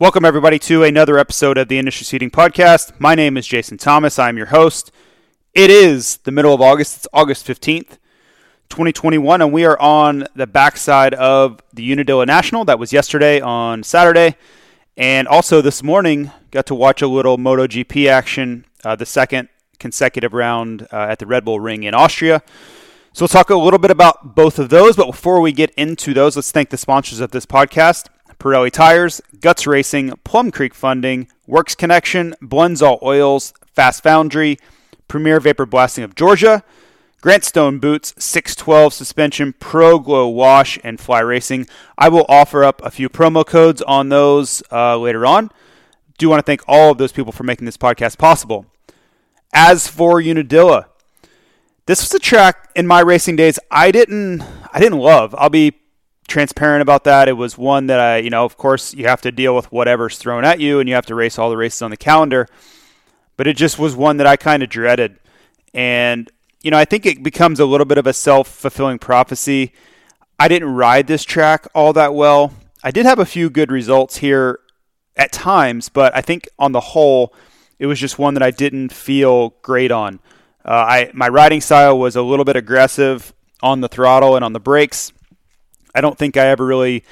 Welcome, everybody, to another episode of the Industry Seating Podcast. My name is Jason Thomas. I'm your host. It is the middle of August. It's August 15th, 2021, and we are on the backside of the Unadilla National. That was yesterday on Saturday. And also this morning, got to watch a little MotoGP action, uh, the second consecutive round uh, at the Red Bull Ring in Austria. So we'll talk a little bit about both of those, but before we get into those, let's thank the sponsors of this podcast. Pirelli Tires, Guts Racing, Plum Creek Funding, Works Connection, Blendzall Oils, Fast Foundry, Premier Vapor Blasting of Georgia, Grantstone Boots, 612 Suspension, Pro Glow Wash, and Fly Racing. I will offer up a few promo codes on those uh, later on. Do want to thank all of those people for making this podcast possible. As for Unadilla, this was a track in my racing days I didn't I didn't love. I'll be transparent about that. It was one that I, you know, of course you have to deal with whatever's thrown at you and you have to race all the races on the calendar. But it just was one that I kind of dreaded. And you know, I think it becomes a little bit of a self-fulfilling prophecy. I didn't ride this track all that well. I did have a few good results here at times, but I think on the whole, it was just one that I didn't feel great on. Uh, I my riding style was a little bit aggressive on the throttle and on the brakes. I don't think I ever really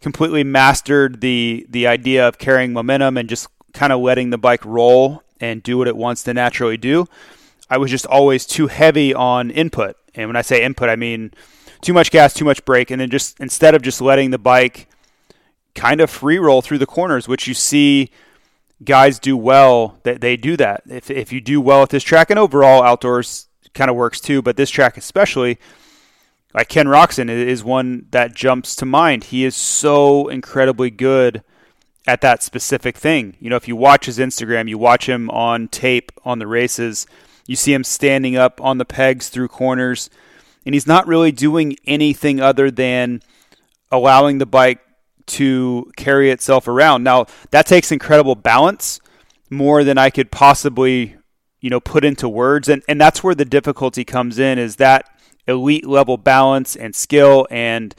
completely mastered the the idea of carrying momentum and just kind of letting the bike roll and do what it wants to naturally do. I was just always too heavy on input. And when I say input, I mean too much gas, too much brake, and then just instead of just letting the bike kind of free roll through the corners, which you see guys do well, that they do that. If if you do well at this track and overall outdoors kind of works too, but this track especially, like Ken Roczen is one that jumps to mind. He is so incredibly good at that specific thing. You know, if you watch his Instagram, you watch him on tape on the races, you see him standing up on the pegs through corners, and he's not really doing anything other than allowing the bike to carry itself around. Now, that takes incredible balance, more than I could possibly, you know, put into words. And and that's where the difficulty comes in is that elite level balance and skill and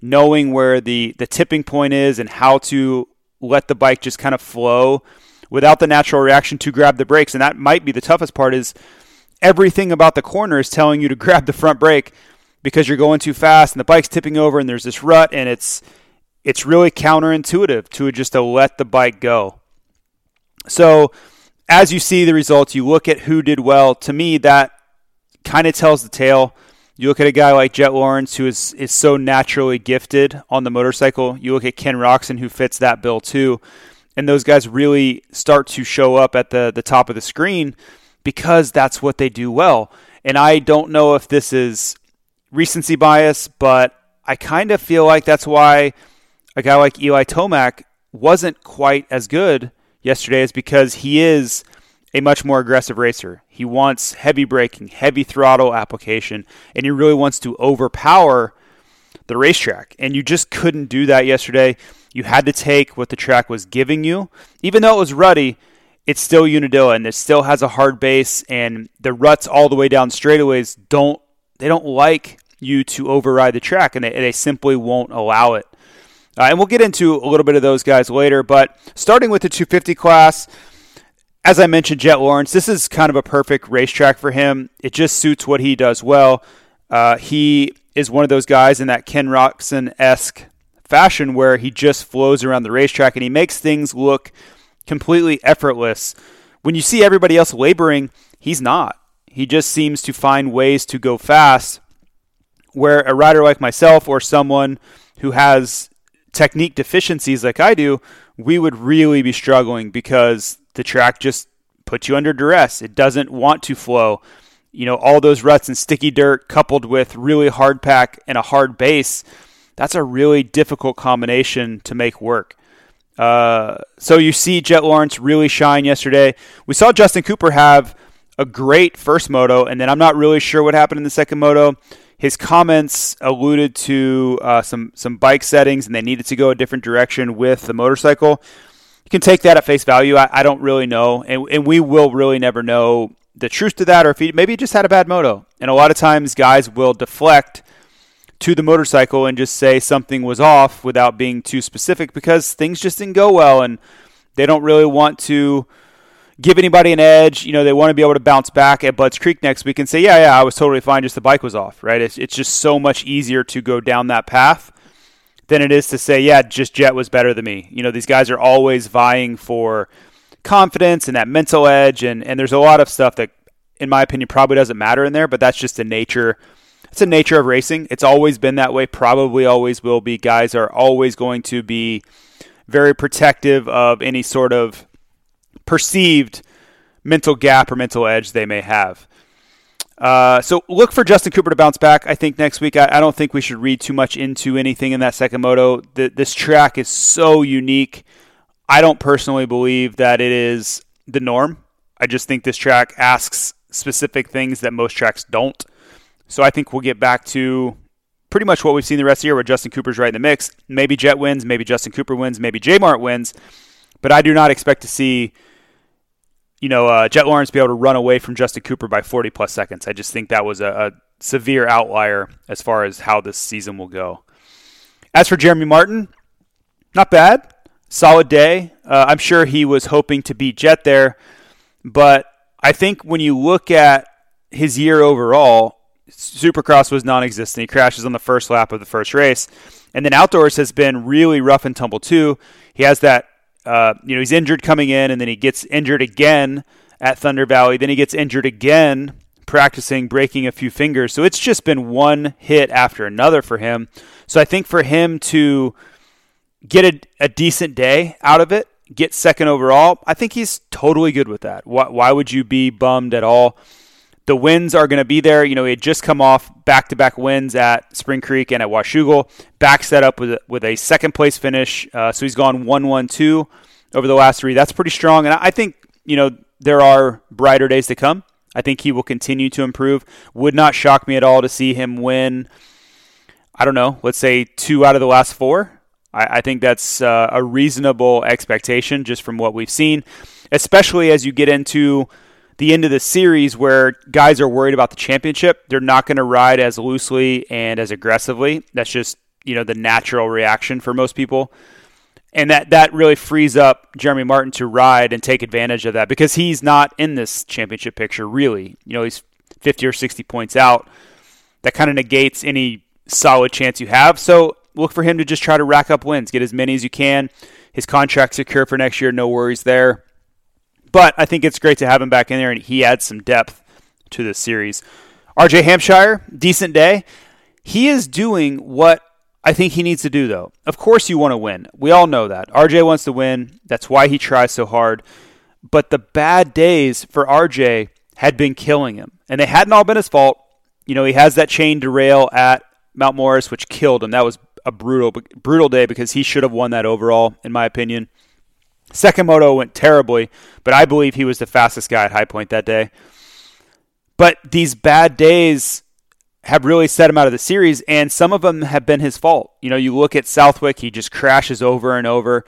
knowing where the the tipping point is and how to let the bike just kind of flow without the natural reaction to grab the brakes. And that might be the toughest part is everything about the corner is telling you to grab the front brake because you're going too fast and the bike's tipping over and there's this rut and it's it's really counterintuitive to just to let the bike go. So as you see the results, you look at who did well. To me, that kind of tells the tale. You look at a guy like Jett Lawrence, who is, is so naturally gifted on the motorcycle. You look at Ken Roczen, who fits that bill too. And those guys really start to show up at the, the top of the screen because that's what they do well. And I don't know if this is recency bias, but I kind of feel like that's why a guy like Eli Tomac wasn't quite as good yesterday, is because he is a much more aggressive racer. He wants heavy braking, heavy throttle application, and he really wants to overpower the racetrack. And you just couldn't do that yesterday. You had to take what the track was giving you. Even though it was ruddy, it's still Unadilla and it still has a hard base and the ruts all the way down straightaways don't they don't like you to override the track and they, they simply won't allow it. Uh, and we'll get into a little bit of those guys later, but starting with the 250 class, as I mentioned, Jett Lawrence, this is kind of a perfect racetrack for him. It just suits what he does well. Uh, he is one of those guys in that Ken Roczen esque fashion where he just flows around the racetrack and he makes things look completely effortless when you see everybody else laboring, he's not. He just seems to find ways to go fast where a rider like myself or someone who has technique deficiencies like I do, we would really be struggling because the track just puts you under duress. It doesn't want to flow. You know, all those ruts and sticky dirt coupled with really hard pack and a hard base, that's a really difficult combination to make work. Uh, so you see Jett Lawrence really shine yesterday. We saw Justin Cooper have a great first moto, and then I'm not really sure what happened in the second moto. His comments alluded to uh, some some bike settings, and they needed to go a different direction with the motorcycle. You can take that at face value. I, I don't really know, and, and we will really never know the truth to that, or if he maybe he just had a bad moto. And a lot of times, guys will deflect to the motorcycle and just say something was off without being too specific because things just didn't go well, and they don't really want to give anybody an edge. You know, they want to be able to bounce back at Budds Creek next week and say, yeah, yeah, I was totally fine, just the bike was off, right? It's, it's just so much easier to go down that path than it is to say, yeah, just Jett was better than me. You know, these guys are always vying for confidence and that mental edge, and, and there's a lot of stuff that, in my opinion, probably doesn't matter in there, but that's just the nature. It's the nature of racing. It's always been that way, probably always will be. Guys are always going to be very protective of any sort of perceived mental gap or mental edge they may have. Uh, so look for Justin Cooper to bounce back. I think next week. I, I, don't think we should read too much into anything in that second moto. The, this track is so unique. I don't personally believe that it is the norm. I just think this track asks specific things that most tracks don't. So I think we'll get back to pretty much what we've seen the rest of the year, where Justin Cooper's right in the mix. Maybe Jett wins, maybe Justin Cooper wins, maybe J Mart wins, but I do not expect to see you know, uh, Jett Lawrence be able to run away from Justin Cooper by 40 plus seconds. I just think that was a, a severe outlier as far as how this season will go. As for Jeremy Martin, not bad. Solid day. Uh, I'm sure he was hoping to beat Jett there, but I think when you look at his year overall, Supercross was non existent. He crashes on the first lap of the first race. And then outdoors has been really rough and tumble too. He has that uh, you know, he's injured coming in, and then he gets injured again at Thunder Valley. Then he gets injured again practicing, breaking a few fingers. So it's just been one hit after another for him. So I think for him to get a, a decent day out of it, get second overall, I think he's totally good with that. Why, why would you be bummed at all? The wins are going to be there. You know, he had just come off back to back wins at Spring Creek and at Washougal. Back set up with, with a second place finish. Uh, so he's gone 1 1 2 over the last three. That's pretty strong. And I think, you know, there are brighter days to come. I think he will continue to improve. Would not shock me at all to see him win, I don't know, let's say two out of the last four. I, I think that's uh, a reasonable expectation just from what we've seen, especially as you get into the end of the series where guys are worried about the championship. They're not going to ride as loosely and as aggressively. That's just, you know, the natural reaction for most people. And that, that really frees up Jeremy Martin to ride and take advantage of that because he's not in this championship picture, really. You know, he's 50 or 60 points out. That kind of negates any solid chance you have. So look for him to just try to rack up wins, get as many as you can. His contract secure for next year, no worries there. But I think it's great to have him back in there, and he adds some depth to this series. RJ Hampshire, decent day. He is doing what I think he needs to do, though. Of course, you want to win. We all know that. RJ wants to win. That's why he tries so hard. But the bad days for RJ had been killing him, and they hadn't all been his fault. You know, he has that chain derail at Mount Morris, which killed him. That was a brutal, brutal day because he should have won that overall, in my opinion. Second moto went terribly, but I believe he was the fastest guy at High Point that day. But these bad days have really set him out of the series, and some of them have been his fault. You know, you look at Southwick, he just crashes over and over,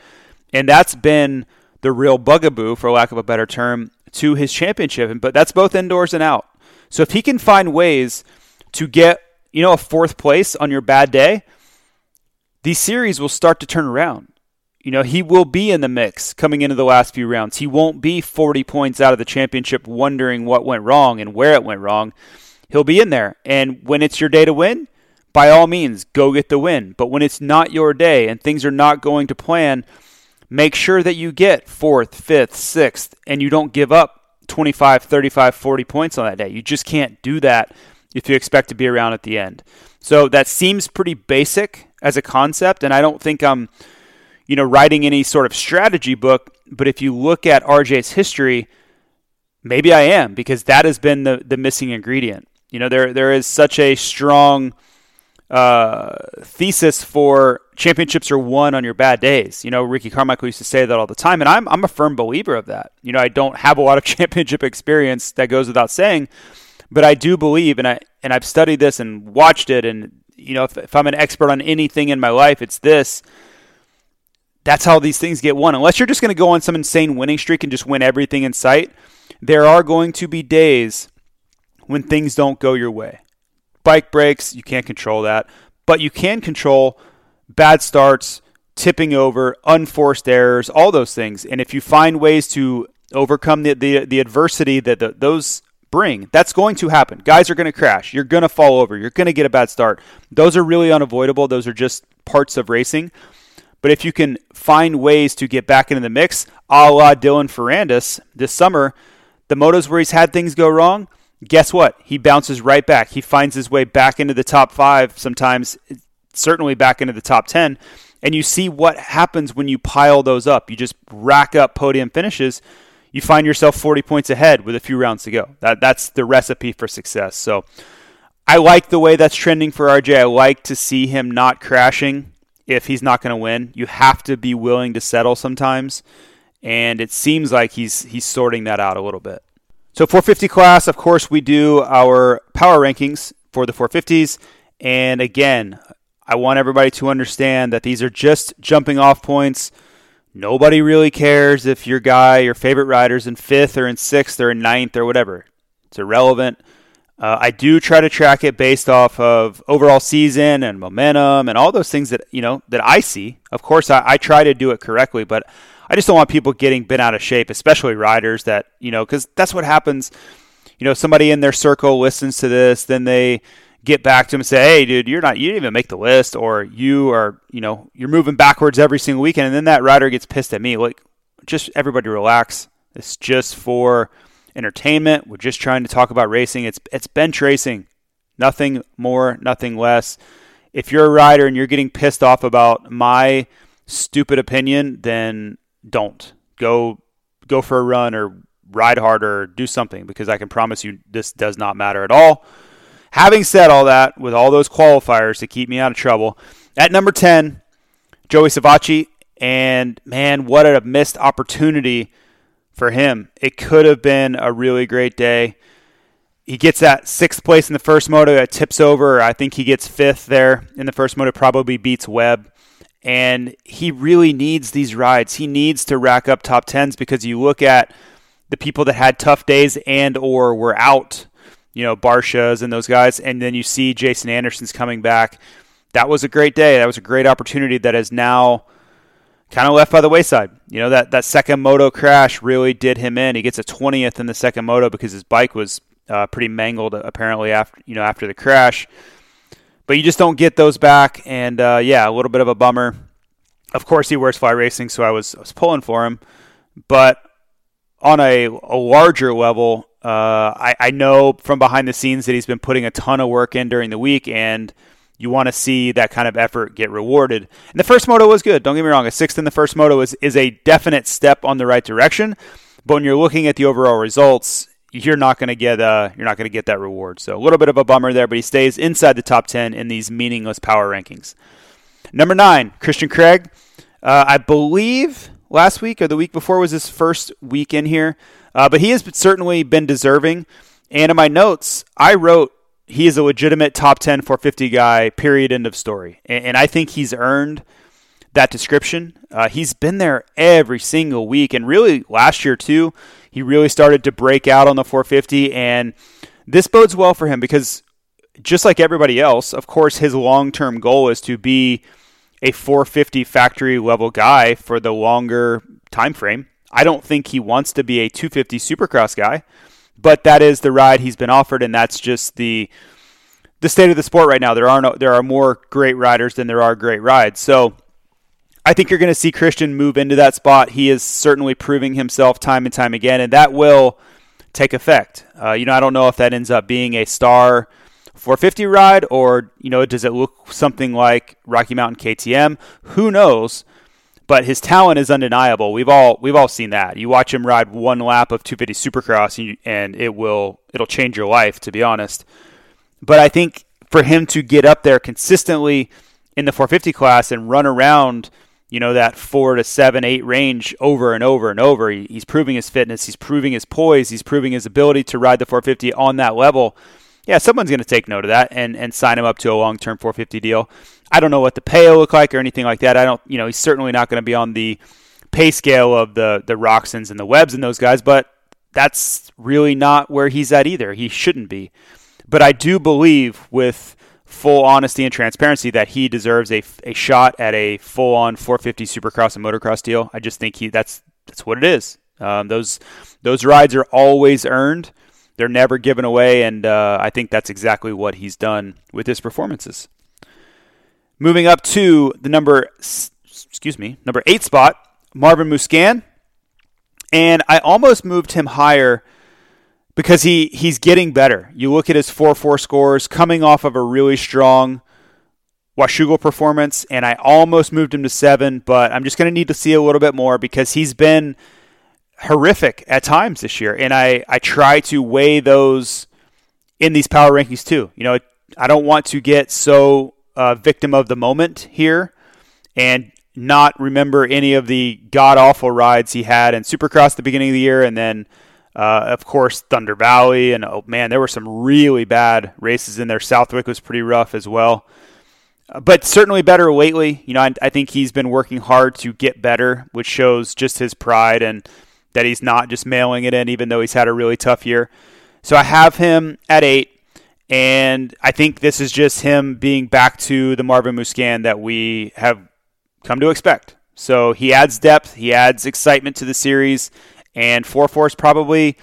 and that's been the real bugaboo, for lack of a better term, to his championship. But that's both indoors and out. So if he can find ways to get, you know, a fourth place on your bad day, these series will start to turn around. You know, he will be in the mix coming into the last few rounds. He won't be 40 points out of the championship wondering what went wrong and where it went wrong. He'll be in there. And when it's your day to win, by all means, go get the win. But when it's not your day and things are not going to plan, make sure that you get fourth, fifth, sixth, and you don't give up 25, 35, 40 points on that day. You just can't do that if you expect to be around at the end. So that seems pretty basic as a concept, and I don't think I'm, you know, writing any sort of strategy book. But if you look at RJ's history, maybe I am because that has been the the missing ingredient. You know, there there is such a strong uh, thesis for championships are won on your bad days. You know, Ricky Carmichael used to say that all the time, and I'm I'm a firm believer of that. You know, I don't have a lot of championship experience that goes without saying, but I do believe, and I and I've studied this and watched it, and you know, if, if I'm an expert on anything in my life, it's this. That's how these things get won. Unless you're just going to go on some insane winning streak and just win everything in sight, there are going to be days when things don't go your way. Bike breaks, you can't control that, but you can control bad starts, tipping over, unforced errors, all those things. And if you find ways to overcome the, the, the adversity that the, those bring, that's going to happen. Guys are going to crash. You're going to fall over. You're going to get a bad start. Those are really unavoidable. Those are just parts of racing. But if you can find ways to get back into the mix, a la Dylan Ferrandis this summer, the motos where he's had things go wrong, guess what? He bounces right back. He finds his way back into the top five, sometimes certainly back into the top 10. And you see what happens when you pile those up. You just rack up podium finishes. You find yourself 40 points ahead with a few rounds to go. That, that's the recipe for success. So I like the way that's trending for RJ. I like to see him not crashing if he's not going to win. You have to be willing to settle sometimes. And it seems like he's he's sorting that out a little bit. So 450 class, of course, we do our power rankings for the 450s. And again, I want everybody to understand that these are just jumping off points. Nobody really cares if your guy, your favorite rider's in fifth or in sixth or in ninth or whatever. It's irrelevant. Uh, I do try to track it based off of overall season and momentum and all those things that you know that I see. Of course, I, I try to do it correctly, but I just don't want people getting bent out of shape, especially riders that you know, because that's what happens. You know, somebody in their circle listens to this, then they get back to him and say, "Hey, dude, you're not you didn't even make the list, or you are you know you're moving backwards every single weekend," and then that rider gets pissed at me. Like, just everybody relax. It's just for entertainment. We're just trying to talk about racing. It's it's bench racing, nothing more, nothing less. If you're a rider and you're getting pissed off about my stupid opinion, then don't go go for a run or ride harder do something because I can promise you this does not matter at all. Having said all that, with all those qualifiers to keep me out of trouble, at number 10, Joey Savatgy. And man, what a missed opportunity for him. It could have been a really great day. He gets that sixth place in the first moto. It tips over. I think he gets fifth there in the first moto. Probably beats Webb. And he really needs these rides. He needs to rack up top tens because you look at the people that had tough days and or were out you know, Barcia's and those guys, and then you see Jason Anderson's coming back. That was a great day. That was a great opportunity that is now kind of left by the wayside. You know, that, that second moto crash really did him in. He gets a 20th in the second moto because his bike was uh, pretty mangled apparently after, you know, after the crash. But you just don't get those back. And uh, yeah, a little bit of a bummer. Of course, he wears fly racing, so I was, I was pulling for him. But on a, a larger level, uh, I, I know from behind the scenes that he's been putting a ton of work in during the week, and you want to see that kind of effort get rewarded. And the first moto was good. Don't get me wrong. A sixth in the first moto is, is a definite step on the right direction. But when you're looking at the overall results, you're not going to get uh, you're not going to get that reward. So a little bit of a bummer there, but he stays inside the top ten in these meaningless power rankings. Number nine, Christian Craig. Uh, I believe last week or the week before was his first week in here. Uh, but he has certainly been deserving. And in my notes, I wrote he is a legitimate top 10 450 guy, period, end of story. And, and I think he's earned that description. Uh, he's been there every single week. And really, last year, too, he really started to break out on the 450. And this bodes well for him because just like everybody else, of course, his long term goal is to be a 450 factory level guy for the longer time frame. I don't think he wants to be a 250 Supercross guy, but that is the ride he's been offered, and that's just the the state of the sport right now. There are no, there are more great riders than there are great rides. So I think you're going to see Christian move into that spot. He is certainly proving himself time and time again, and that will take effect. Uh, you know, I don't know if that ends up being a star 450 ride or, you know, does it look something like Rocky Mountain KTM? Who knows? But his talent is undeniable. We've all we've all seen that. You watch him ride one lap of 250 Supercross, and, you, and it will it'll change your life, to be honest. But I think for him to get up there consistently in the 450 class and run around you know, that four to seven, eight range over and over and over. He, he's proving his fitness, he's proving his poise, he's proving his ability to ride the 450 on that level. Yeah, someone's going to take note of that and, and sign him up to a long term 450 deal. I don't know what the pay will look like or anything like that. I don't, you know, he's certainly not going to be on the pay scale of the the Roczens and the Webbs and those guys, but that's really not where he's at either. He shouldn't be. But I do believe with full honesty and transparency that he deserves a, a shot at a full on 450 Supercross and motocross deal. I just think he that's that's what it is. Um, those those rides are always earned. They're never given away, and uh, I think that's exactly what he's done with his performances. Moving up to the number, excuse me, number eight spot, Marvin Musquin, and I almost moved him higher because he he's getting better. You look at his 4-4 scores coming off of a really strong Washougal performance, and I almost moved him to seven, but I'm just going to need to see a little bit more because he's been horrific at times this year, and I I try to weigh those in these power rankings too. You know, I don't want to get so uh, victim of the moment here and not remember any of the god awful rides he had in Supercross at the beginning of the year, and then uh, of course, Thunder Valley, and oh man, there were some really bad races in there. Southwick was pretty rough as well, but certainly better lately. You know, I, I, think he's been working hard to get better, which shows just his pride and that he's not just mailing it in, even though he's had a really tough year. So I have him at eight, and I think this is just him being back to the Marvin Musquin that we have come to expect. So he adds depth, he adds excitement to the series and 4 4 is probably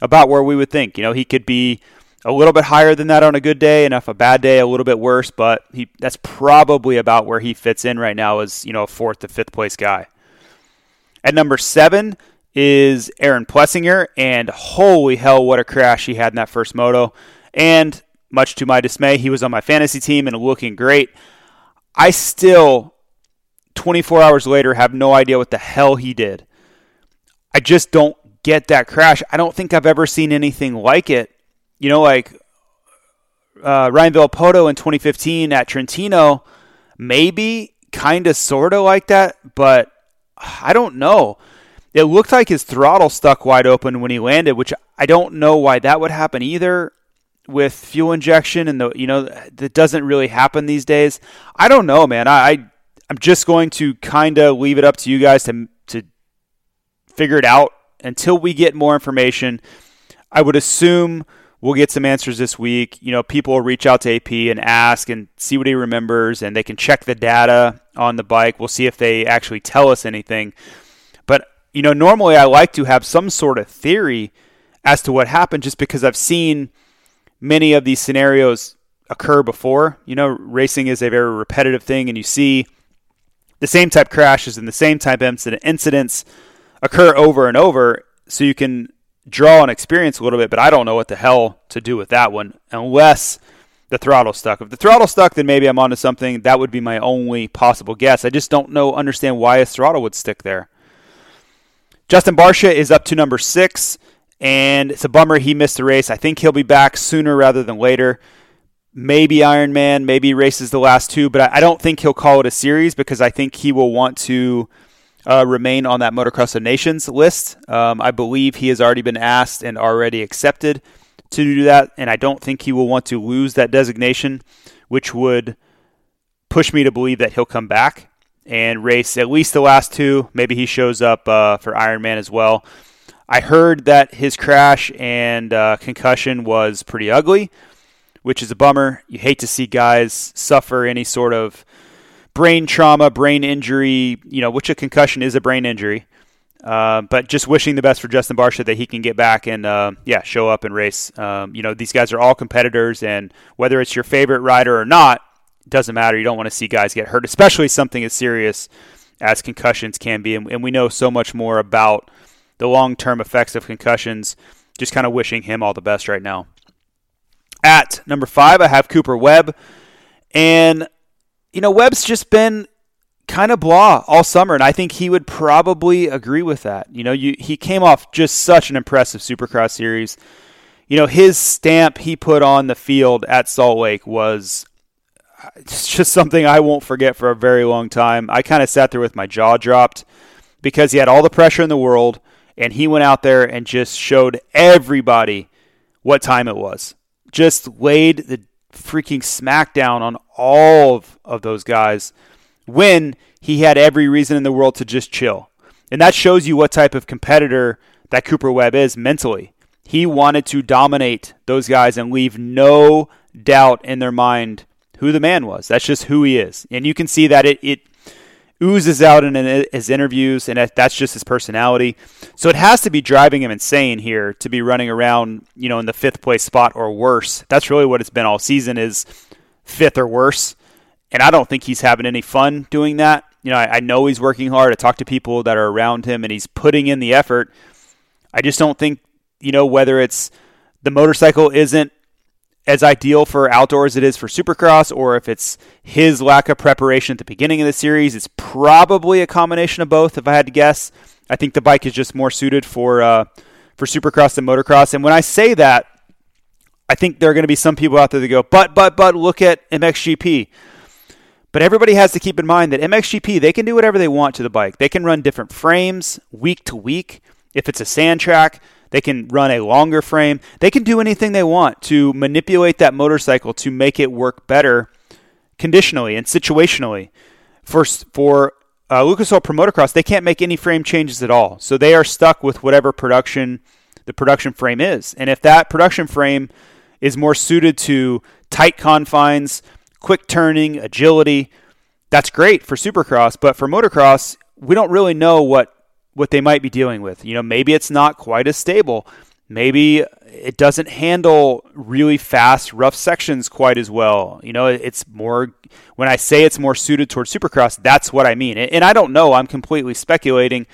about where we would think. You know, he could be a little bit higher than that on a good day, and if a bad day, a little bit worse. But he that's probably about where he fits in right now as you know a fourth to fifth place guy. At number seven is Aaron Plessinger, and holy hell, what a crash he had in that first moto! And much to my dismay, he was on my fantasy team and looking great. I still, 24 hours later, have no idea what the hell he did. I just don't get that crash. I don't think I've ever seen anything like it. You know, like uh, Ryan Villopoto in 2015 at Trentino, maybe kind of sort of like that, but I don't know. It looked like his throttle stuck wide open when he landed, which I don't know why that would happen either with fuel injection and the you know that doesn't really happen these days. I don't know, man. I, I I'm just going to kind of leave it up to you guys to to figure it out until we get more information. I would assume we'll get some answers this week. You know, people will reach out to AP and ask and see what he remembers, and they can check the data on the bike. We'll see if they actually tell us anything. But, you know, normally I like to have some sort of theory as to what happened just because I've seen many of these scenarios occur before. You know, racing is a very repetitive thing, and you see the same type crashes and the same type incident incidents occur over and over so you can draw an experience a little bit, but I don't know what the hell to do with that one unless the throttle stuck. If the throttle stuck, then maybe I'm onto something. That would be my only possible guess. I just don't know, understand why a throttle would stick there. Justin Barcia is up to number six, and it's a bummer he missed the race. I think he'll be back sooner rather than later. Maybe Ironman, maybe races the last two, but I don't think he'll call it a series because I think he will want to uh, remain on that Motocross of Nations list. Um, I believe he has already been asked and already accepted to do that, and I don't think he will want to lose that designation, which would push me to believe that he'll come back and race at least the last two. Maybe he shows up uh, for Ironman as well. I heard that his crash and uh, concussion was pretty ugly, which is a bummer. You hate to see guys suffer any sort of brain trauma, brain injury, you know, which a concussion is a brain injury. Uh, but just wishing the best for Justin Barcia that he can get back and uh, yeah, show up and race. Um, you know, these guys are all competitors, and whether it's your favorite rider or not, doesn't matter. You don't want to see guys get hurt, especially something as serious as concussions can be. And, and we know so much more about the long term effects of concussions. Just kind of wishing him all the best right now. At number five, I have Cooper Webb. And, you know, Webb's just been kind of blah all summer, and I think he would probably agree with that. You know, you, he came off just such an impressive Supercross series. You know, his stamp he put on the field at Salt Lake was uh, it's just something I won't forget for a very long time. I kind of sat there with my jaw dropped because he had all the pressure in the world, and he went out there and just showed everybody what time it was. Just laid the freaking smackdown on all of, of those guys when he had every reason in the world to just chill. And that shows you what type of competitor that Cooper Webb is mentally. He wanted to dominate those guys and leave no doubt in their mind who the man was. That's just who he is. And you can see that it, it oozes out in his interviews, and that's just his personality. So it has to be driving him insane here to be running around, you know, in the fifth place spot or worse. That's really what it's been all season is fifth or worse. And I don't think he's having any fun doing that. You know, I, I know he's working hard. I talk to people that are around him, and he's putting in the effort. I just don't think, you know, whether it's the motorcycle isn't as ideal for outdoor as it is for supercross, or if it's his lack of preparation at the beginning of the series. It's probably a combination of both, if I had to guess. I think the bike is just more suited for uh, for supercross than motocross. And when I say that, I think there are going to be some people out there that go, but but but look at MXGP. But everybody has to keep in mind that MXGP they can do whatever they want to the bike. They can run different frames week to week. If it's a sand track, they can run a longer frame. They can do anything they want to manipulate that motorcycle to make it work better conditionally and situationally. For, for uh, Lucas Oil Promotocross, they can't make any frame changes at all. So they are stuck with whatever production the production frame is. And if that production frame is more suited to tight confines, quick turning, agility, that's great for supercross. But for motocross, we don't really know what what they might be dealing with. You know, maybe it's not quite as stable. Maybe it doesn't handle really fast, rough sections quite as well. You know, it's more, when I say it's more suited towards supercross, that's what I mean. And I don't know, I'm completely speculating,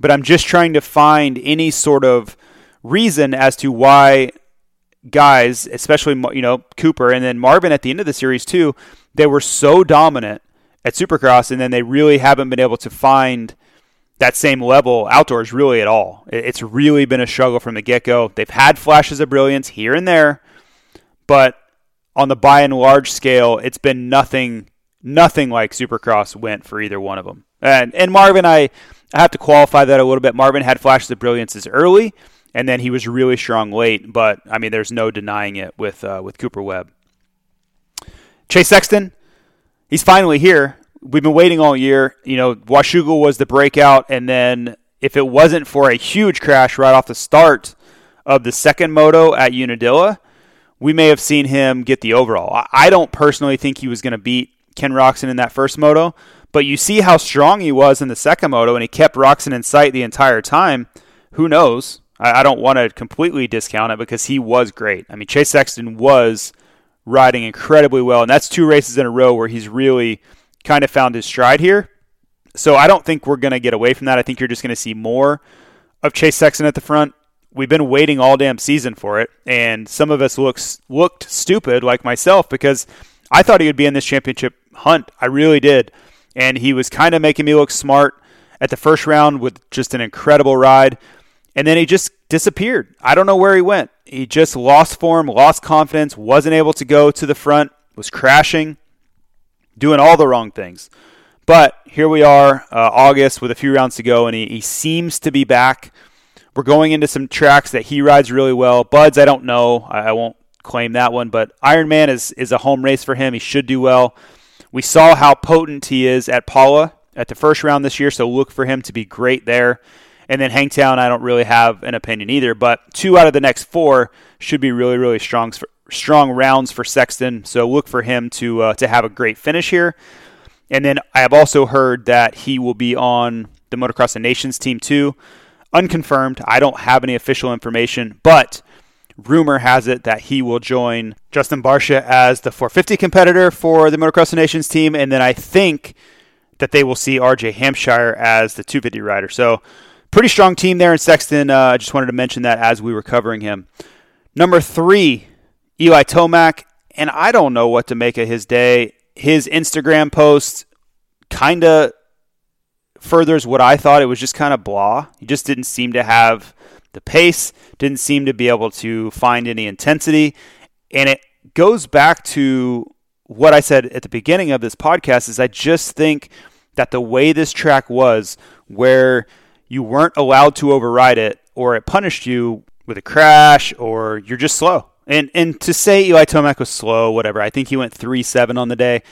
but I'm just trying to find any sort of reason as to why guys, especially, you know, Cooper and then Marvin at the end of the series too, they were so dominant at supercross and then they really haven't been able to find that same level outdoors really at all. It's really been a struggle from the get go. They've had flashes of brilliance here and there, but on the by and large scale, it's been nothing nothing like Supercross went for either one of them. And and Marvin, I, I have to qualify that a little bit. Marvin had flashes of brilliance early, and then he was really strong late. But I mean, there's no denying it with uh, with Cooper Webb. Chase Sexton, he's finally here we've been waiting all year. You know, Washougal was the breakout, and then if it wasn't for a huge crash right off the start of the second moto at Unadilla, we may have seen him get the overall. I don't personally think he was going to beat Ken Roczen in that first moto, but you see how strong he was in the second moto, and he kept Roczen in sight the entire time. Who knows? I don't want to completely discount it because he was great. I mean, Chase Sexton was riding incredibly well, and that's two races in a row where he's really – kind of found his stride here. So I don't think we're going to get away from that. I think you're just going to see more of Chase Sexton at the front. We've been waiting all damn season for it, and some of us looks looked stupid, like myself, because I thought he would be in this championship hunt. I really did, and he was kind of making me look smart at the first round with just an incredible ride, and then he just disappeared. I don't know where he went. He just lost form, lost confidence, wasn't able to go to the front, was crashing doing all the wrong things. But here we are, uh, August, with a few rounds to go, and he, he seems to be back. We're going into some tracks that he rides really well. Budds, I don't know. I, I won't claim that one, but Ironman is, is a home race for him. He should do well. We saw how potent he is at Pala at the first round this year, so look for him to be great there. And then Hangtown, I don't really have an opinion either, but two out of the next four should be really, really strong strong rounds for Sexton, so look for him to uh, to have a great finish here. And then I have also heard that he will be on the Motocross of Nations team too. Unconfirmed. I don't have any official information, but rumor has it that he will join Justin Barcia as the 450 competitor for the Motocross of Nations team. And then I think that they will see RJ Hampshire as the 250 rider. So, pretty strong team there in Sexton. Uh, I just wanted to mention that as we were covering him. Number three, Eli Tomac. And I don't know what to make of his day. His Instagram post kind of furthers what I thought. It was just kind of blah. He just didn't seem to have the pace, didn't seem to be able to find any intensity. And it goes back to what I said at the beginning of this podcast is I just think that the way this track was where you weren't allowed to override it or it punished you with a crash or you're just slow. And and to say Eli Tomac was slow, whatever, I think he went three seven on the day.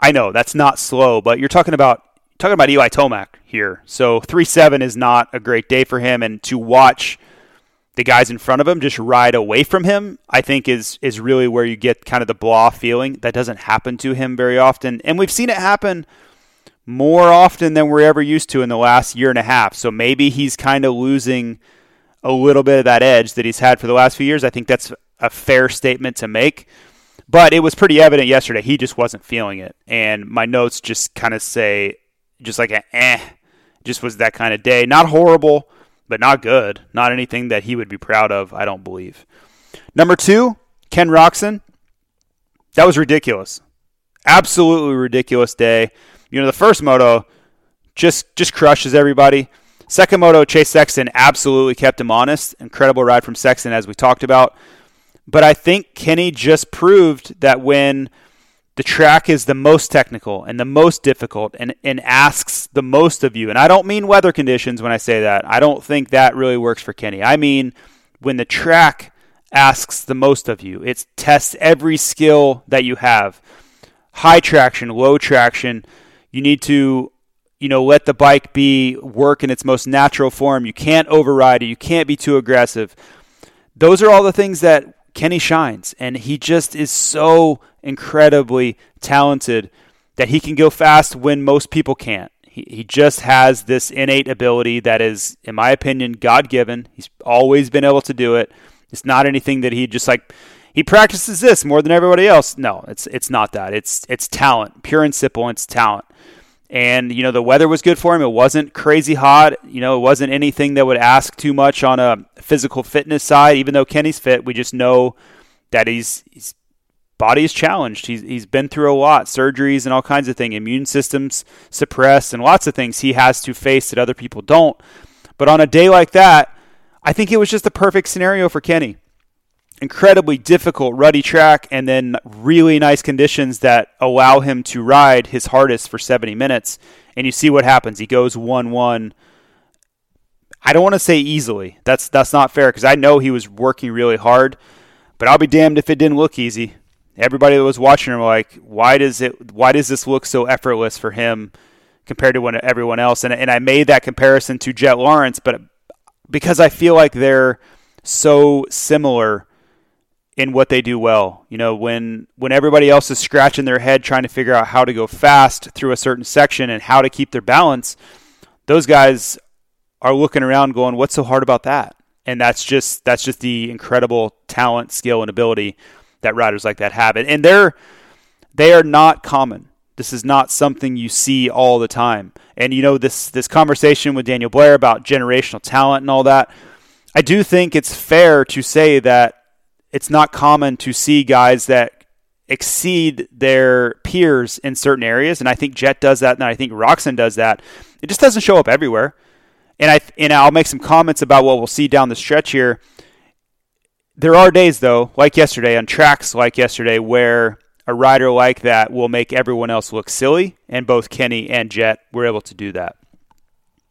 I know that's not slow, but you're talking about talking about Eli Tomac here. So three seven is not a great day for him, and to watch the guys in front of him just ride away from him, I think is is really where you get kind of the blah feeling. That doesn't happen to him very often, and we've seen it happen more often than we're ever used to in the last year and a half. So maybe he's kind of losing a little bit of that edge that he's had for the last few years. I think that's a fair statement to make. But it was pretty evident yesterday he just wasn't feeling it, and my notes just kind of say just like a eh, just was that kind of day. Not horrible but not good. Not anything that he would be proud of, I don't believe. Number two, Ken Roczen. That was ridiculous. Absolutely ridiculous day. You know, the first moto just just crushes everybody. Second moto, Chase Sexton absolutely kept him honest. Incredible ride from Sexton, as we talked about. But I think Kenny just proved that when the track is the most technical and the most difficult and, and asks the most of you. And I don't mean weather conditions when I say that. I don't think that really works for Kenny. I mean when the track asks the most of you. It tests every skill that you have. High traction, low traction. You need to you know let the bike be work in its most natural form. You can't override it. You can't be too aggressive. Those are all the things that Kenny shines, and he just is so incredibly talented that he can go fast when most people can't. He, he just has this innate ability that is, in my opinion, God given. He's always been able to do it. It's not anything that he just like he practices this more than everybody else. No, it's it's not that. It's it's talent, pure and simple. It's talent. And you know the weather was good for him. It wasn't crazy hot. You know it wasn't anything that would ask too much on a physical fitness side. Even though Kenny's fit, we just know that he's body is challenged. He's he's been through a lot, surgeries and all kinds of things, immune systems suppressed, and lots of things he has to face that other people don't. But on a day like that, I think it was just the perfect scenario for Kenny incredibly difficult ruddy track and then really nice conditions that allow him to ride his hardest for 70 minutes. And you see what happens. He goes 1-1 I don't want to say easily. That's that's not fair cuz I know he was working really hard but I'll be damned if it didn't look easy. Everybody that was watching him like why does it why does this look so effortless for him compared to when everyone else? And and I made that comparison to Jett Lawrence but because I feel like they're so similar in what they do well. You know, when when everybody else is scratching their head trying to figure out how to go fast through a certain section and how to keep their balance, those guys are looking around going, "What's so hard about that?" And that's just that's just the incredible talent, skill, and ability that riders like that have. And they're they are not common. This is not something you see all the time. And you know this this conversation with Daniel Blair about generational talent and all that. I do think it's fair to say that it's not common to see guys that exceed their peers in certain areas, and I think Jett does that, and I think Roczen does that. It just doesn't show up everywhere. And I and I'll make some comments about what we'll see down the stretch here. There are days though, like yesterday, on tracks like yesterday, where a rider like that will make everyone else look silly, and both Kenny and Jett were able to do that.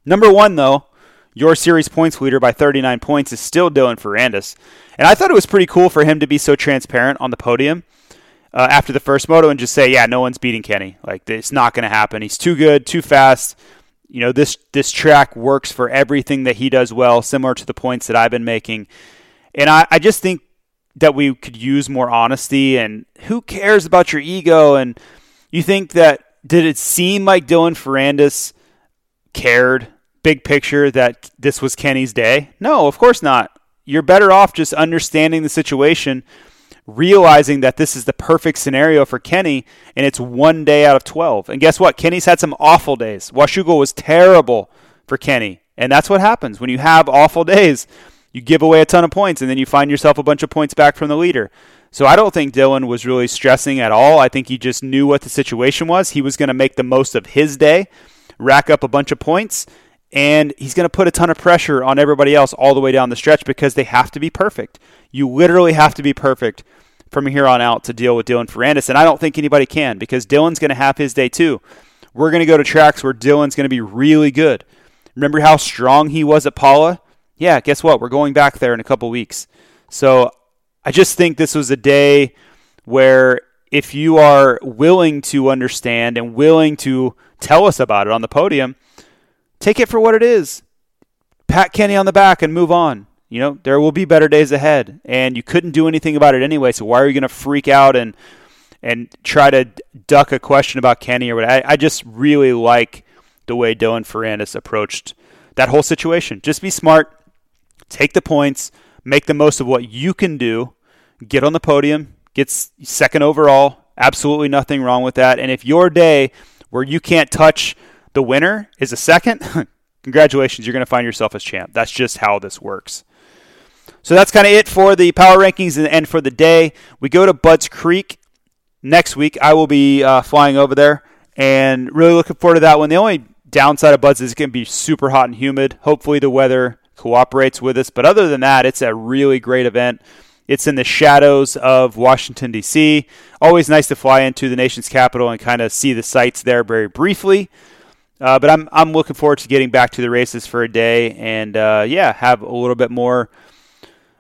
Number one, though, your series points leader by 39 points is still Dylan Ferrandis. And I thought it was pretty cool for him to be so transparent on the podium uh, after the first moto and just say, yeah, no one's beating Kenny. Like, it's not going to happen. He's too good, too fast. You know, this, this track works for everything that he does well, similar to the points that I've been making. And I, I just think that we could use more honesty and who cares about your ego? And you think that, did it seem like Dylan Ferrandis cared big picture that this was Kenny's day? No, of course not. You're better off just understanding the situation, realizing that this is the perfect scenario for Kenny, and it's one day out of 12. And guess what? Kenny's had some awful days. Washougal was terrible for Kenny. And that's what happens when you have awful days. You give away a ton of points, and then you find yourself a bunch of points back from the leader. So I don't think Dylan was really stressing at all. I think he just knew what the situation was. He was going to make the most of his day, rack up a bunch of points, and he's going to put a ton of pressure on everybody else all the way down the stretch because they have to be perfect. You literally have to be perfect from here on out to deal with Dylan Ferrandis, and I don't think anybody can because Dylan's going to have his day too. We're going to go to tracks where Dylan's going to be really good. Remember how strong he was at Pala? Yeah, guess what? We're going back there in a couple weeks. So I just think this was a day where if you are willing to understand and willing to tell us about it on the podium, take it for what it is. Pat Kenny on the back and move on. You know, there will be better days ahead, and you couldn't do anything about it anyway. So why are you going to freak out and and try to duck a question about Kenny or what? I, I just really like the way Dylan Ferrandis approached that whole situation. Just be smart, take the points, make the most of what you can do, get on the podium, get second overall. Absolutely nothing wrong with that. And if your day where you can't touch the winner is a second, congratulations, you're going to find yourself as champ. That's just how this works. So that's kind of it for the power rankings and for the day. We go to Budds Creek next week. I will be uh, flying over there and really looking forward to that one. The only Downside of Budds is it's going to be super hot and humid. Hopefully, the weather cooperates with us. But other than that, it's a really great event. It's in the shadows of Washington, D.C. Always nice to fly into the nation's capital and kind of see the sights there very briefly. Uh, but I'm, I'm looking forward to getting back to the races for a day and, uh, yeah, have a little bit more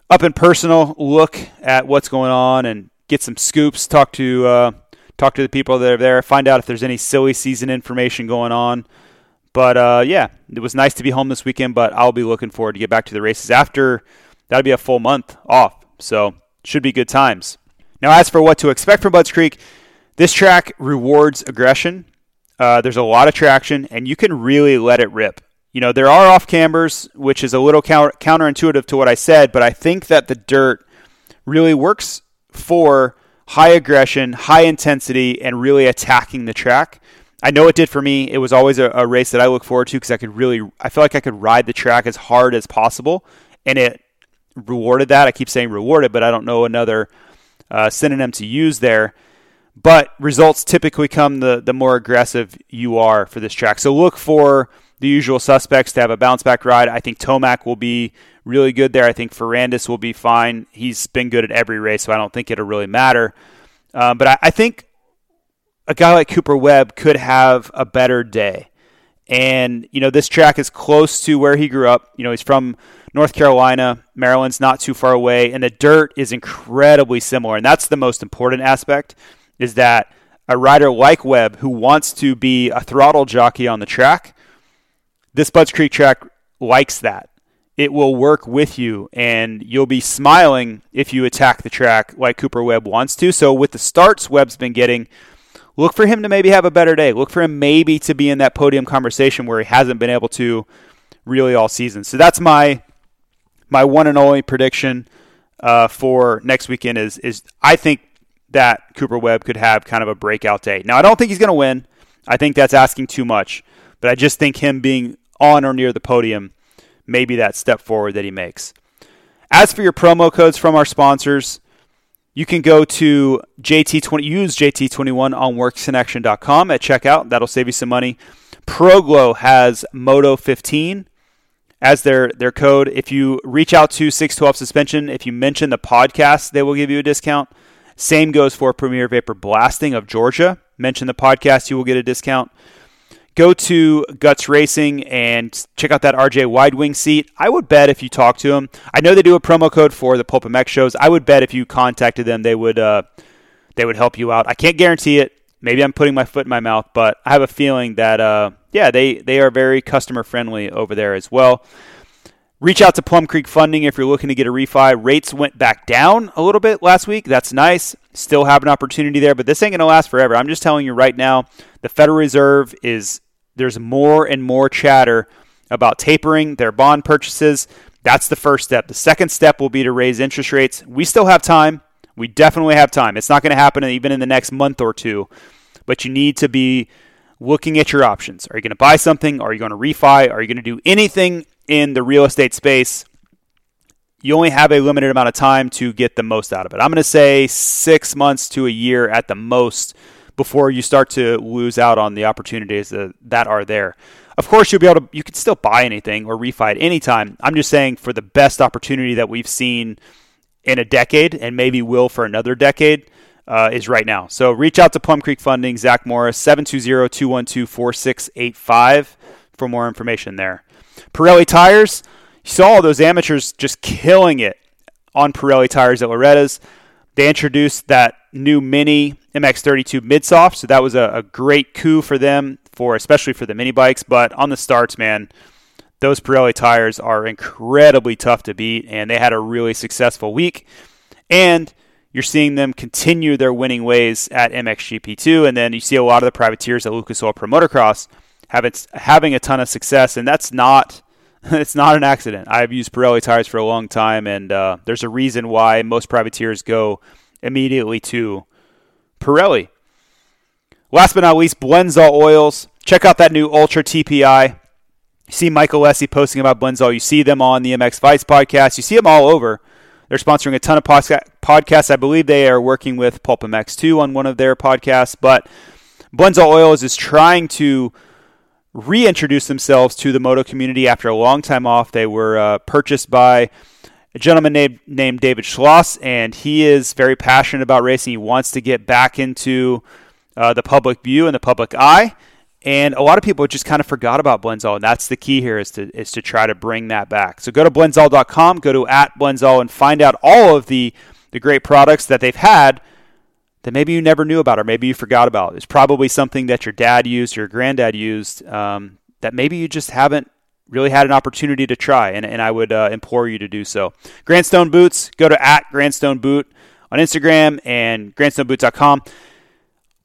up and personal look at what's going on and get some scoops, talk to, uh, talk to the people that are there, find out if there's any silly season information going on. But uh, yeah, it was nice to be home this weekend. But I'll be looking forward to get back to the races after. That'll be a full month off, so should be good times. Now, as for what to expect from Budds Creek, this track rewards aggression. Uh, there's a lot of traction, and you can really let it rip. You know, there are off cambers, which is a little counter- counterintuitive to what I said, but I think that the dirt really works for high aggression, high intensity, and really attacking the track. I know it did for me. It was always a, a race that I look forward to because I could really, I feel like I could ride the track as hard as possible, and it rewarded that. I keep saying rewarded, but I don't know another uh, synonym to use there. But results typically come the the more aggressive you are for this track. So look for the usual suspects to have a bounce back ride. I think Tomac will be really good there. I think Ferrandis will be fine. He's been good at every race, so I don't think it'll really matter. Uh, but I, I think a guy like Cooper Webb could have a better day. And, you know, this track is close to where he grew up. You know, he's from North Carolina. Maryland's not too far away. And the dirt is incredibly similar. And that's the most important aspect is that a rider like Webb who wants to be a throttle jockey on the track, this Budds Creek track likes that. It will work with you, and you'll be smiling if you attack the track like Cooper Webb wants to. So, with the starts Webb's been getting, look for him to maybe have a better day. Look for him maybe to be in that podium conversation where he hasn't been able to really all season. So that's my my one and only prediction uh, for next weekend is is I think that Cooper Webb could have kind of a breakout day. Now I don't think he's going to win. I think that's asking too much, but I just think him being on or near the podium may be that step forward that he makes. As for your promo codes from our sponsors, you can go to JT20, use JT21 on worksconnection.com at checkout. That'll save you some money. ProGlow has Moto15 as their, their code. If you reach out to 612 Suspension, if you mention the podcast, they will give you a discount. Same goes for Premier Vapor Blasting of Georgia. Mention the podcast, you will get a discount go to Guts Racing and check out that RJ wide wing seat. I would bet if you talk to them, I know they do a promo code for the Pulp MX shows. I would bet if you contacted them, they would uh, they would help you out. I can't guarantee it. Maybe I'm putting my foot in my mouth, but I have a feeling that uh, yeah, they they are very customer friendly over there as well. Reach out to Plum Creek Funding if you're looking to get a refi. Rates went back down a little bit last week. That's nice. Still have an opportunity there, but this ain't going to last forever. I'm just telling you right now, the Federal Reserve is there's more and more chatter about tapering their bond purchases. That's the first step. The second step will be to raise interest rates. We still have time. We definitely have time. It's not going to happen even in the next month or two, but you need to be looking at your options. Are you going to buy something? Are you going to refi? Are you going to do anything in the real estate space? You only have a limited amount of time to get the most out of it. I'm going to say six months to a year at the most before you start to lose out on the opportunities that, that are there. Of course, you'll be able to, you can still buy anything or refi at any time. I'm just saying for the best opportunity that we've seen in a decade and maybe will for another decade uh, is right now. So reach out to Plum Creek Funding, Zach Morris, 720 212 4685 for more information there. Pirelli Tires, you saw those amateurs just killing it on Pirelli Tires at Loretta's. They introduced that new Mini MX32 midsoft, so that was a, a great coup for them for especially for the mini bikes. But on the starts, man, those Pirelli tires are incredibly tough to beat, and they had a really successful week. And you're seeing them continue their winning ways at MXGP2, and then you see a lot of the privateers at Lucas Oil Pro Motocross having a ton of success, and that's not it's not an accident. I've used Pirelli tires for a long time, and uh, there's a reason why most privateers go immediately to Pirelli. Last but not least, Blendzall Oils. Check out that new Ultra TPI. You see Michael Lessie posting about Blendzall. You see them on the MX Vice podcast. You see them all over. They're sponsoring a ton of podcasts. I believe they are working with Pulp MX 2 on one of their podcasts. But Blendzall Oils is trying to reintroduce themselves to the moto community after a long time off. They were uh, purchased by a gentleman named, named David Schloss, and he is very passionate about racing. He wants to get back into uh, the public view and the public eye. And a lot of people just kind of forgot about Blendzall, and that's the key here is to is to try to bring that back. So go to blendzall.com, go to at blendzall, and find out all of the the great products that they've had that maybe you never knew about or maybe you forgot about. It's probably something that your dad used, your granddad used, um, that maybe you just haven't really had an opportunity to try, and, and I would uh, implore you to do so. Grandstone Boots, go to at Grandstone Boot on Instagram and grandstoneboots.com.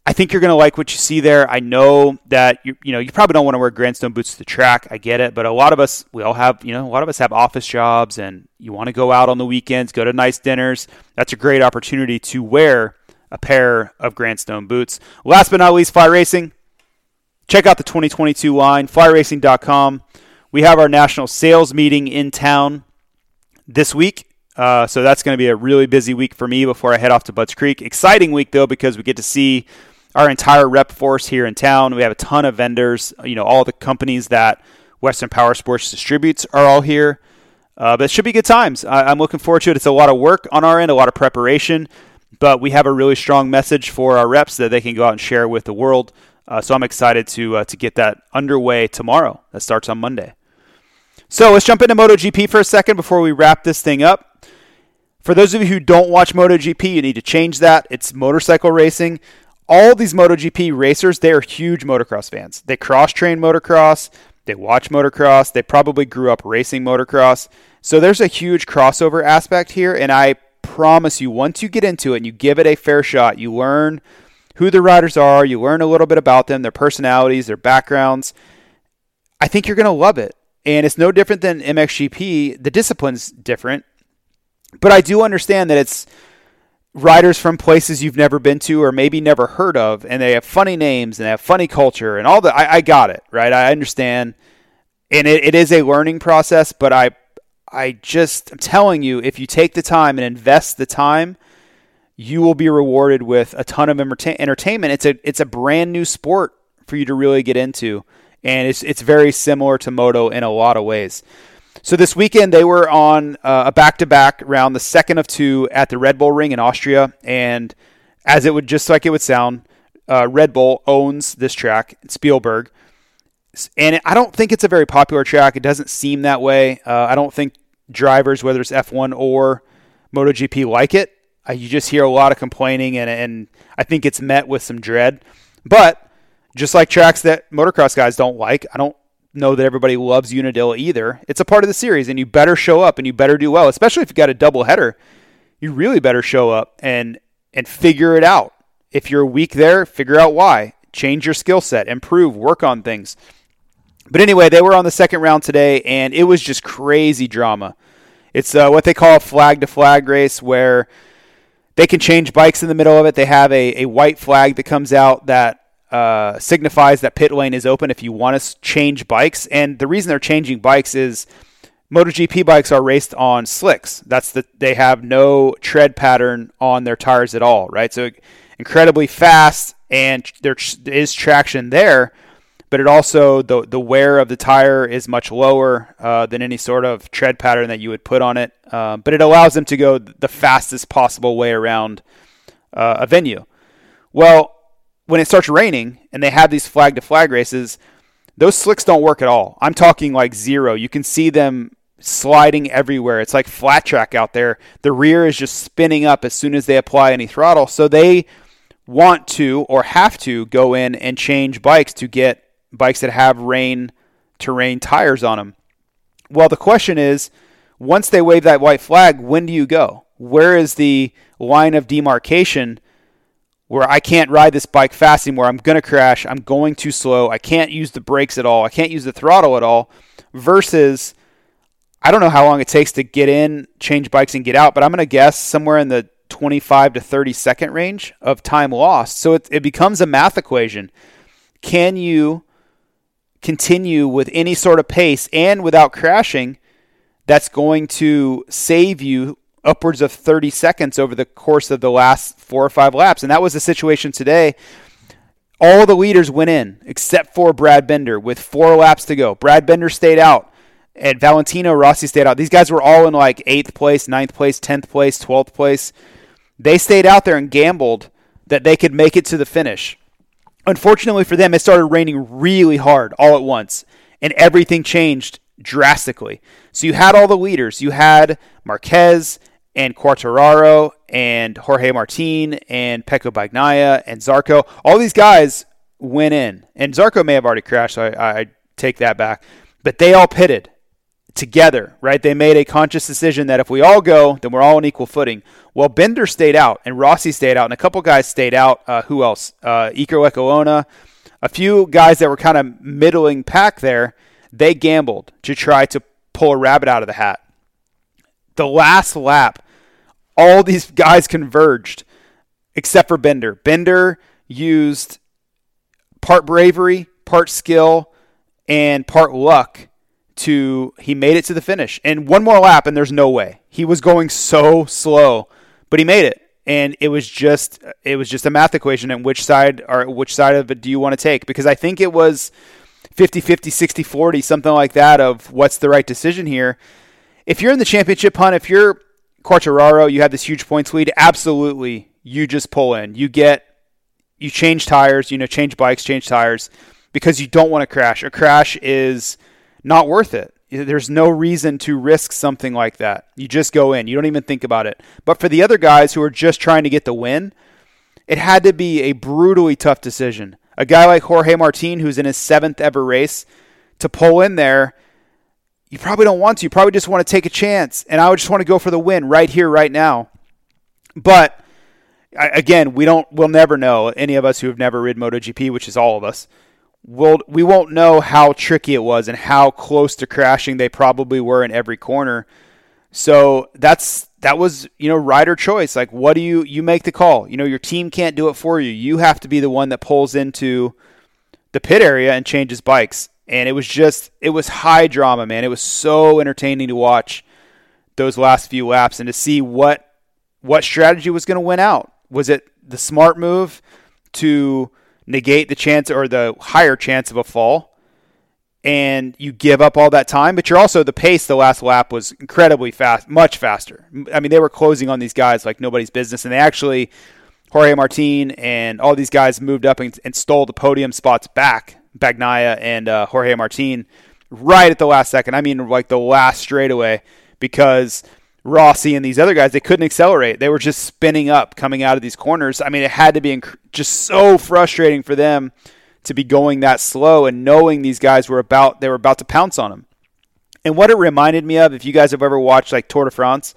I think you're going to like what you see there. I know that you you know you probably don't want to wear grandstone boots to the track. I get it, but a lot of us we all have you know a lot of us have office jobs and you want to go out on the weekends, go to nice dinners. That's a great opportunity to wear a pair of grandstone boots. Last but not least, fly racing. Check out the 2022 line, flyracing.com. We have our national sales meeting in town this week. Uh, so that's going to be a really busy week for me before I head off to Budds Creek. Exciting week though because we get to see our entire rep force here in town. We have a ton of vendors. You know, all the companies that Western Power Sports distributes are all here. Uh, but it should be good times. I, am looking forward to it. It's a lot of work on our end, a lot of preparation, but we have a really strong message for our reps that they can go out and share with the world. Uh, so I'm excited to uh, to get that underway tomorrow. That starts on Monday. So let's jump into MotoGP for a second before we wrap this thing up. For those of you who don't watch MotoGP, you need to change that. It's motorcycle racing all these MotoGP racers, they are huge motocross fans. They cross train motocross, they watch motocross, they probably grew up racing motocross. So there's a huge crossover aspect here, and I promise you, once you get into it and you give it a fair shot, you learn who the riders are, you learn a little bit about them, their personalities, their backgrounds. I think you're going to love it. And it's no different than MXGP. The discipline's different. But I do understand that it's riders from places you've never been to or maybe never heard of, and they have funny names and they have funny culture and all that. I, I got it, right? I understand, and it, it is a learning process. But I, I just I'm telling you, if you take the time and invest the time, you will be rewarded with a ton of entertainment. It's a it's a brand new sport for you to really get into, and it's it's very similar to moto in a lot of ways. So this weekend they were on uh, a back-to-back round, the second of two at the Red Bull Ring in Austria, and as it would just like it would sound, uh, Red Bull owns this track, Spielberg, and I don't think it's a very popular track. It doesn't seem that way. Uh, I don't think drivers, whether it's F1 or MotoGP, like it. You just hear a lot of complaining, and and I think it's met with some dread. But just like tracks that motocross guys don't like, I don't know that everybody loves Unadilla either. It's a part of the series, and you better show up and you better do well, especially if you got a double header. You really better show up and and figure it out. If you're weak there, figure out why. Change your skill set, improve, work on things. But anyway, they were on the second round today, and it was just crazy drama. It's uh, what they call a flag to flag race, where they can change bikes in the middle of it. They have a, a white flag that comes out that uh, signifies that pit lane is open if you want to change bikes. And the reason they're changing bikes is MotoGP bikes are raced on slicks. That's the they have no tread pattern on their tires at all, right? So incredibly fast, and there is traction there, but it also the the wear of the tire is much lower uh, than any sort of tread pattern that you would put on it. Uh, but it allows them to go the fastest possible way around uh, a venue. Well, when it starts raining and they have these flag to flag races, those slicks don't work at all. I'm talking like zero. You can see them sliding everywhere. It's like flat track out there. The rear is just spinning up as soon as they apply any throttle. So they want to or have to go in and change bikes to get bikes that have rain terrain tires on them. Well, the question is once they wave that white flag, when do you go? Where is the line of demarcation where I can't ride this bike fast anymore. I'm going to crash. I'm going too slow. I can't use the brakes at all. I can't use the throttle at all. Versus, I don't know how long it takes to get in, change bikes, and get out, but I'm going to guess somewhere in the 25 to 30 second range of time lost. So it, it becomes a math equation. Can you continue with any sort of pace and without crashing? That's going to save you upwards of 30 seconds over the course of the last four or five laps. And that was the situation today. All the leaders went in except for Brad Binder with four laps to go. Brad Binder stayed out, and Valentino Rossi stayed out. These guys were all in like eighth place, ninth place, tenth place, twelfth place. They stayed out there and gambled that they could make it to the finish. Unfortunately for them, it started raining really hard all at once, and everything changed drastically. So you had all the leaders. You had Marquez and Quartararo and Jorge Martin and Pecco Bagnaia and Zarco. All these guys went in, and Zarco may have already crashed. So I, I take that back, but they all pitted together, right? They made a conscious decision that if we all go, then we're all on equal footing. Well, Binder stayed out, and Rossi stayed out, and a couple guys stayed out. Uh, who else? Uh, Lecuona, a few guys that were kind of middling pack there. They gambled to try to pull a rabbit out of the hat. The last lap, all these guys converged except for Bender. Bender used part bravery, part skill, and part luck to he made it to the finish. And one more lap and there's no way. He was going so slow, but he made it. And it was just it was just a math equation and which side or which side of it do you want to take? Because I think it was 50 50 60 40 something like that of what's the right decision here. If you're in the championship hunt, if you're Quartararo, you have this huge points lead. Absolutely, you just pull in. You get, you change tires. You know, change bikes, change tires, because you don't want to crash. A crash is not worth it. There's no reason to risk something like that. You just go in. You don't even think about it. But for the other guys who are just trying to get the win, it had to be a brutally tough decision. A guy like Jorge Martin, who's in his seventh ever race, to pull in there you probably don't want to. You probably just want to take a chance. And I would just want to go for the win right here, right now. But again, we don't. We'll never know. Any of us who have never ridden MotoGP, which is all of us, will we won't know how tricky it was and how close to crashing they probably were in every corner. So that's that was you know rider choice. Like, what do you you make the call? You know, your team can't do it for you. You have to be the one that pulls into the pit area and changes bikes and it was just it was high drama, man. It was so entertaining to watch those last few laps and to see what what strategy was going to win out. Was it the smart move to negate the chance or the higher chance of a fall? And you give up all that time, but you're also the pace the last lap was incredibly fast, much faster. I mean, they were closing on these guys like nobody's business, and they actually Jorge Martin and all these guys moved up and, and stole the podium spots back Bagnaia and uh, Jorge Martin right at the last second. I mean, like the last straightaway because Rossi and these other guys they couldn't accelerate. They were just spinning up coming out of these corners. I mean, it had to be inc- just so frustrating for them to be going that slow and knowing these guys were about they were about to pounce on them. And what it reminded me of, if you guys have ever watched like Tour de France,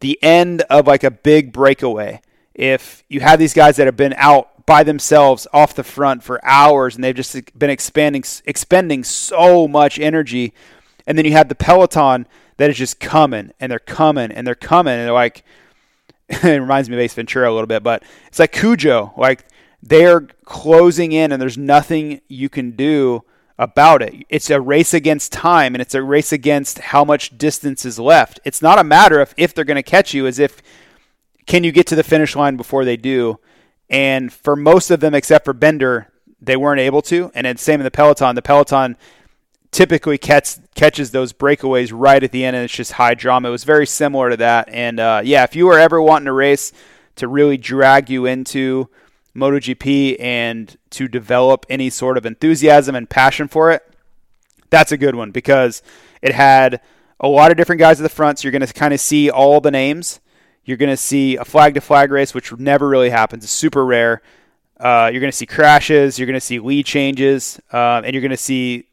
the end of like a big breakaway. If you have these guys that have been out by themselves off the front for hours and they've just been expanding expending so much energy and then you have the peloton that is just coming and they're coming and they're coming and they're like it reminds me of Ace Ventura a little bit, but it's like Cujo. Like they're closing in, and there's nothing you can do about it. It's a race against time, and it's a race against how much distance is left. It's not a matter of if they're going to catch you, as if can you get to the finish line before they do. And for most of them, except for Bender, they weren't able to. And it's same in the Peloton. The Peloton typically catch, catches those breakaways right at the end, and it's just high drama. It was very similar to that. And uh, yeah, if you were ever wanting a race to really drag you into MotoGP and to develop any sort of enthusiasm and passion for it, that's a good one because it had a lot of different guys at the front. So you're going to kind of see all the names. You're going to see a flag to flag race, which never really happens. It's super rare. Uh, you're going to see crashes. You're going to see lead changes, uh, and you're going to see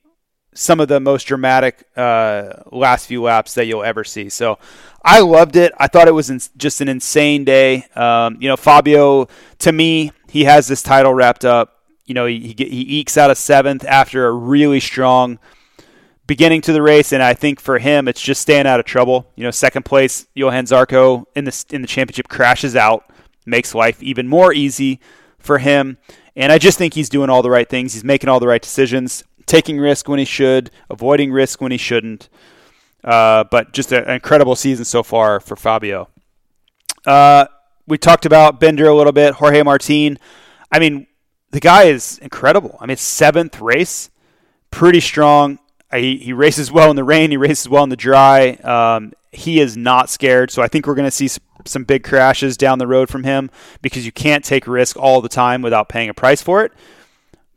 some of the most dramatic uh, last few laps that you'll ever see. So I loved it. I thought it was in, just an insane day. Um, you know, Fabio, to me, he has this title wrapped up. You know, he, he ekes out a seventh after a really strong beginning to the race, and I think for him, it's just staying out of trouble. You know, second place, Johan Zarco in the in the championship crashes out, makes life even more easy for him. And I just think he's doing all the right things. He's making all the right decisions taking risk when he should, avoiding risk when he shouldn't. Uh, but just an incredible season so far for Fabio. Uh, we talked about Bender a little bit, Jorge Martin. I mean, the guy is incredible. I mean, seventh race, pretty strong. He, he races well in the rain. He races well in the dry. Um, he is not scared. So I think we're going to see some big crashes down the road from him because you can't take risk all the time without paying a price for it.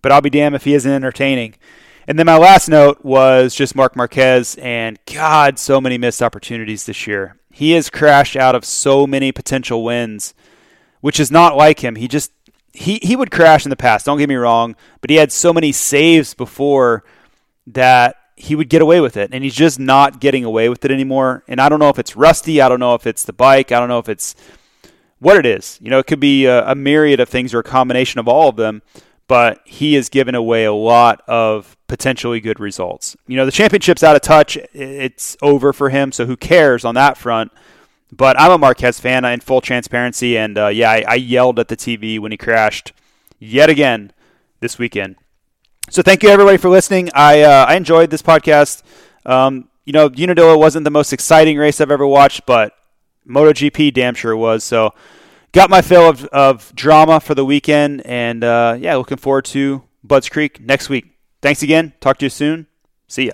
But I'll be damned if he isn't entertaining. And then my last note was just Marc Marquez, and God, so many missed opportunities this year. He has crashed out of so many potential wins, which is not like him. He just he he would crash in the past. Don't get me wrong, but he had so many saves before that he would get away with it, and he's just not getting away with it anymore. And I don't know if it's rusty. I don't know if it's the bike. I don't know if it's what it is. You know, it could be a, a myriad of things or a combination of all of them but he has given away a lot of potentially good results. You know, the championship's out of touch. It's over for him, so who cares on that front? But I'm a Marquez fan in full transparency, and uh, yeah, I, I, yelled at the TV when he crashed yet again this weekend. So thank you everybody for listening. I uh, I enjoyed this podcast. Um, you know, Unadilla wasn't the most exciting race I've ever watched, but MotoGP damn sure was. So got my fill of, of drama for the weekend, and uh, yeah, looking forward to Budds Creek next week. Thanks again. Talk to you soon. See ya.